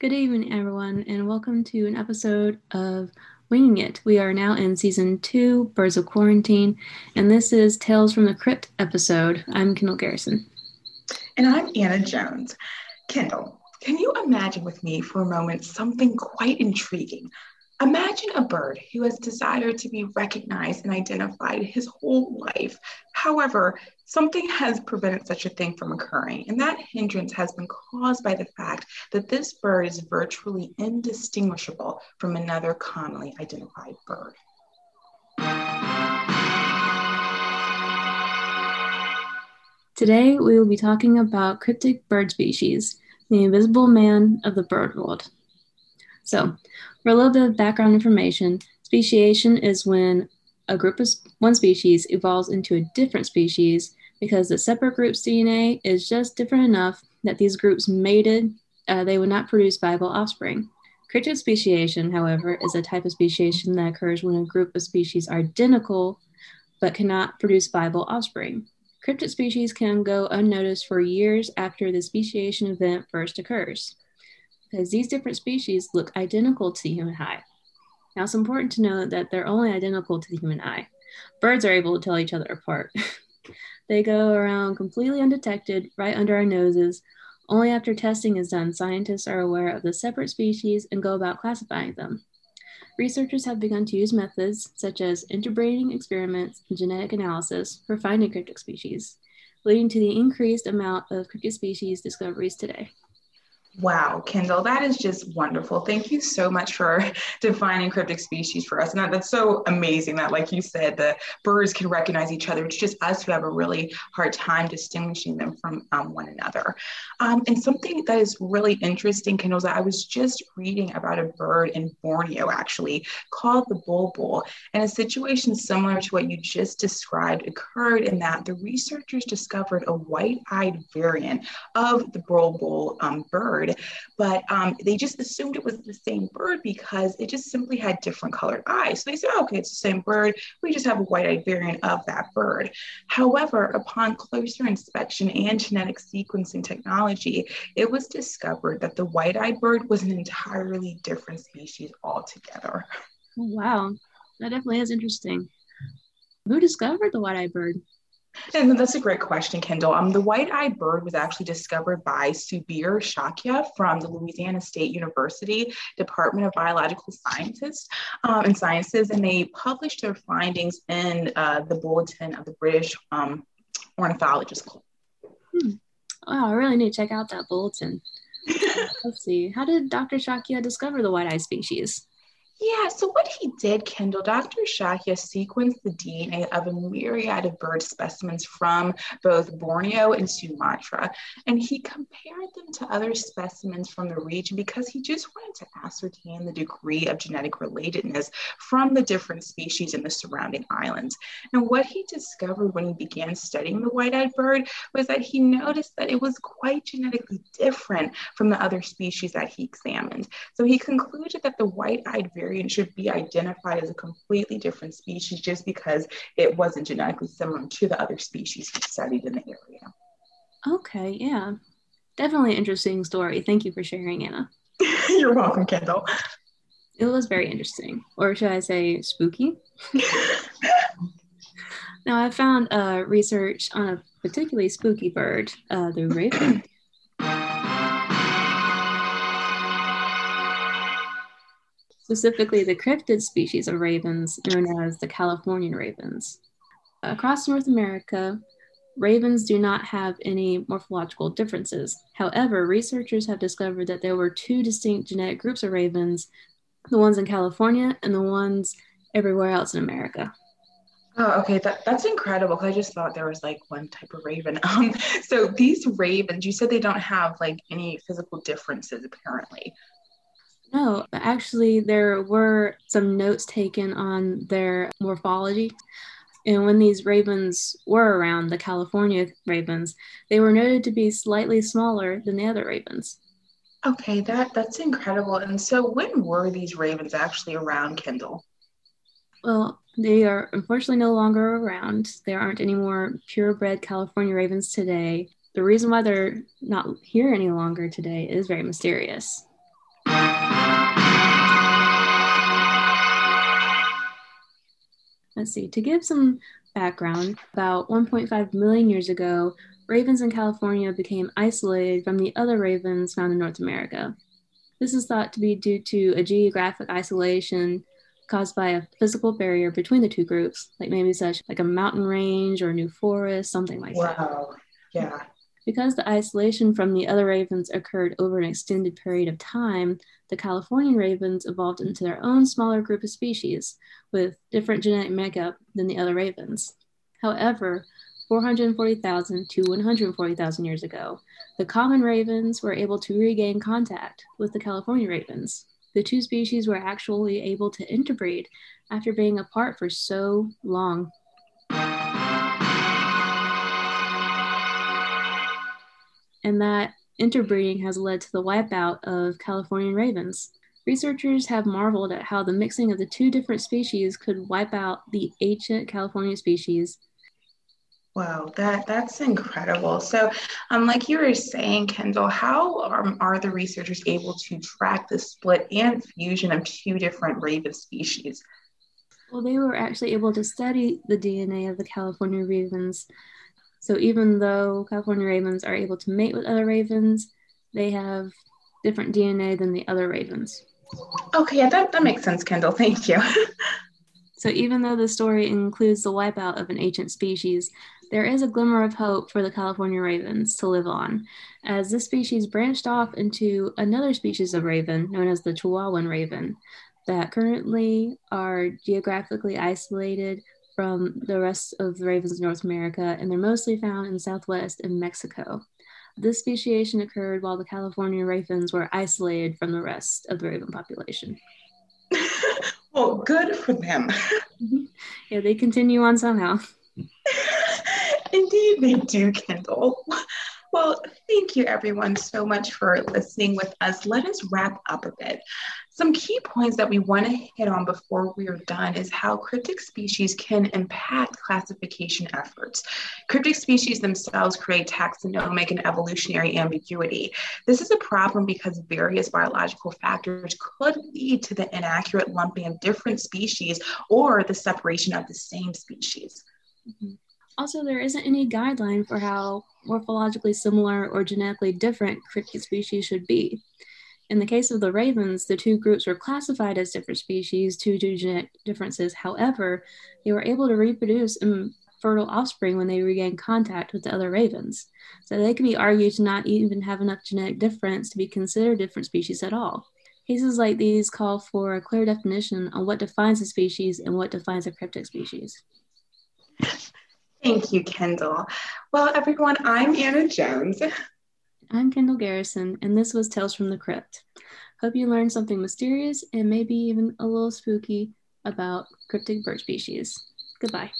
Good evening, everyone, and welcome to an episode of Winging It. We are now in season two, Birds of Quarantine, and this is Tales from the Crypt episode. I'm Kendall Garrison. And I'm Anna Jones. Kendall, can you imagine with me for a moment something quite intriguing? Imagine a bird who has desired to be recognized and identified his whole life. However, something has prevented such a thing from occurring, and that hindrance has been caused by the fact that this bird is virtually indistinguishable from another commonly identified bird. Today, we will be talking about cryptic bird species, the invisible man of the bird world. So, for a little bit of background information, speciation is when a group of one species evolves into a different species because the separate group's DNA is just different enough that these groups mated, uh, they would not produce viable offspring. Cryptic speciation, however, is a type of speciation that occurs when a group of species are identical but cannot produce viable offspring. Cryptic species can go unnoticed for years after the speciation event first occurs because these different species look identical to the human eye. Now, it's important to note that they're only identical to the human eye. Birds are able to tell each other apart. they go around completely undetected right under our noses. Only after testing is done, scientists are aware of the separate species and go about classifying them. Researchers have begun to use methods such as interbreeding experiments and genetic analysis for finding cryptic species, leading to the increased amount of cryptic species discoveries today. Wow, Kendall, that is just wonderful. Thank you so much for defining cryptic species for us. And that, that's so amazing that, like you said, the birds can recognize each other. It's just us who have a really hard time distinguishing them from um, one another. Um, and something that is really interesting, Kendall, is that I was just reading about a bird in Borneo, actually, called the bulbul. And a situation similar to what you just described occurred in that the researchers discovered a white eyed variant of the bulbul um, bird bird, but um, they just assumed it was the same bird because it just simply had different colored eyes. So they said, oh, okay, it's the same bird. We just have a white eyed variant of that bird. However, upon closer inspection and genetic sequencing technology, it was discovered that the white eyed bird was an entirely different species altogether. Wow, that definitely is interesting. Who discovered the white eyed bird? And that's a great question, Kendall. Um, the white-eyed bird was actually discovered by Subir Shakya from the Louisiana State University Department of Biological Sciences um, and Sciences, and they published their findings in uh, the Bulletin of the British um, Ornithologist Club. Hmm. Wow, I really need to check out that bulletin. Let's see. How did Dr. Shakya discover the white-eyed species? Yeah, so what he did, Kendall, Dr. Shakya sequenced the DNA of a myriad of bird specimens from both Borneo and Sumatra, and he compared them to other specimens from the region because he just wanted to ascertain the degree of genetic relatedness from the different species in the surrounding islands. And what he discovered when he began studying the white-eyed bird was that he noticed that it was quite genetically different from the other species that he examined. So he concluded that the white-eyed variant variant should be identified as a completely different species just because it wasn't genetically similar to the other species he studied in the area. Okay, yeah. Definitely interesting story. Thank you for sharing, Anna. You're welcome, Kendall. It was very interesting. Or should I say spooky? now, I found uh, research on a particularly spooky bird, uh, the raven specifically the cryptid species of ravens known as the Californian ravens. Across North America, ravens do not have any morphological differences. However, researchers have discovered that there were two distinct genetic groups of ravens the ones in California and the ones everywhere else in America. Oh, okay. That, that's incredible. I just thought there was like one type of raven. Um, so these ravens, you said they don't have like any physical differences apparently. No, actually, there were some notes taken on their morphology. And when these ravens were around, the California ravens, they were noted to be slightly smaller than the other ravens. Okay, that that's incredible. And so, when were these ravens actually around, Kendall? Well, they are unfortunately no longer around. There aren't any more purebred California ravens today. The reason why they're not here any longer today is very mysterious. Let's see, to give some background, about 1.5 million years ago, ravens in California became isolated from the other ravens found in North America. This is thought to be due to a geographic isolation caused by a physical barrier between the two groups, like maybe such like a mountain range or new forest, something like wow. that. Wow. Yeah. Because the isolation from the other ravens occurred over an extended period of time, the Californian ravens evolved into their own smaller group of species with different genetic makeup than the other ravens. However, 440,000 to 140,000 years ago, the common ravens were able to regain contact with the California ravens. The two species were actually able to interbreed after being apart for so long. And that interbreeding has led to the wipeout of Californian ravens. Researchers have marveled at how the mixing of the two different species could wipe out the ancient California species Wow, that that's incredible. So, um, like you were saying, Kendall, how are, are the researchers able to track the split and fusion of two different raven species? Well, they were actually able to study the DNA of the California ravens. So, even though California ravens are able to mate with other ravens, they have different DNA than the other ravens. Okay, that, that makes sense, Kendall. Thank you. so, even though the story includes the wipeout of an ancient species, there is a glimmer of hope for the California ravens to live on, as this species branched off into another species of raven known as the Chihuahuan raven that currently are geographically isolated from the rest of the ravens in North America, and they're mostly found in Southwest and Mexico. This speciation occurred while the California ravens were isolated from the rest of the raven population. well, good for them. Mm-hmm. yeah, they continue on somehow. Indeed, they do, Kendall. Well, thank you everyone so much for listening with us. Let us wrap up a bit. Some key points that we want to hit on before we are done is how cryptic species can impact classification efforts. Cryptic species themselves create taxonomic and evolutionary ambiguity. This is a problem because various biological factors could lead to the inaccurate lumping of different species or the separation of the same species. Mm-hmm. Also, there isn't any guideline for how morphologically similar or genetically different cryptid species should be. In the case of the ravens, the two groups were classified as different species due to genetic differences. However, they were able to reproduce and fertile offspring when they regained contact with the other ravens. So they can be argued to not even have enough genetic difference to be considered different species at all. Cases like these call for a clear definition on what defines a species and what defines a cryptic species. Thank you, Kendall. Well, everyone, I'm Anna Jones. I'm Kendall Garrison, and this was Tales from the Crypt. Hope you learned something mysterious and maybe even a little spooky about cryptic bird species. Goodbye.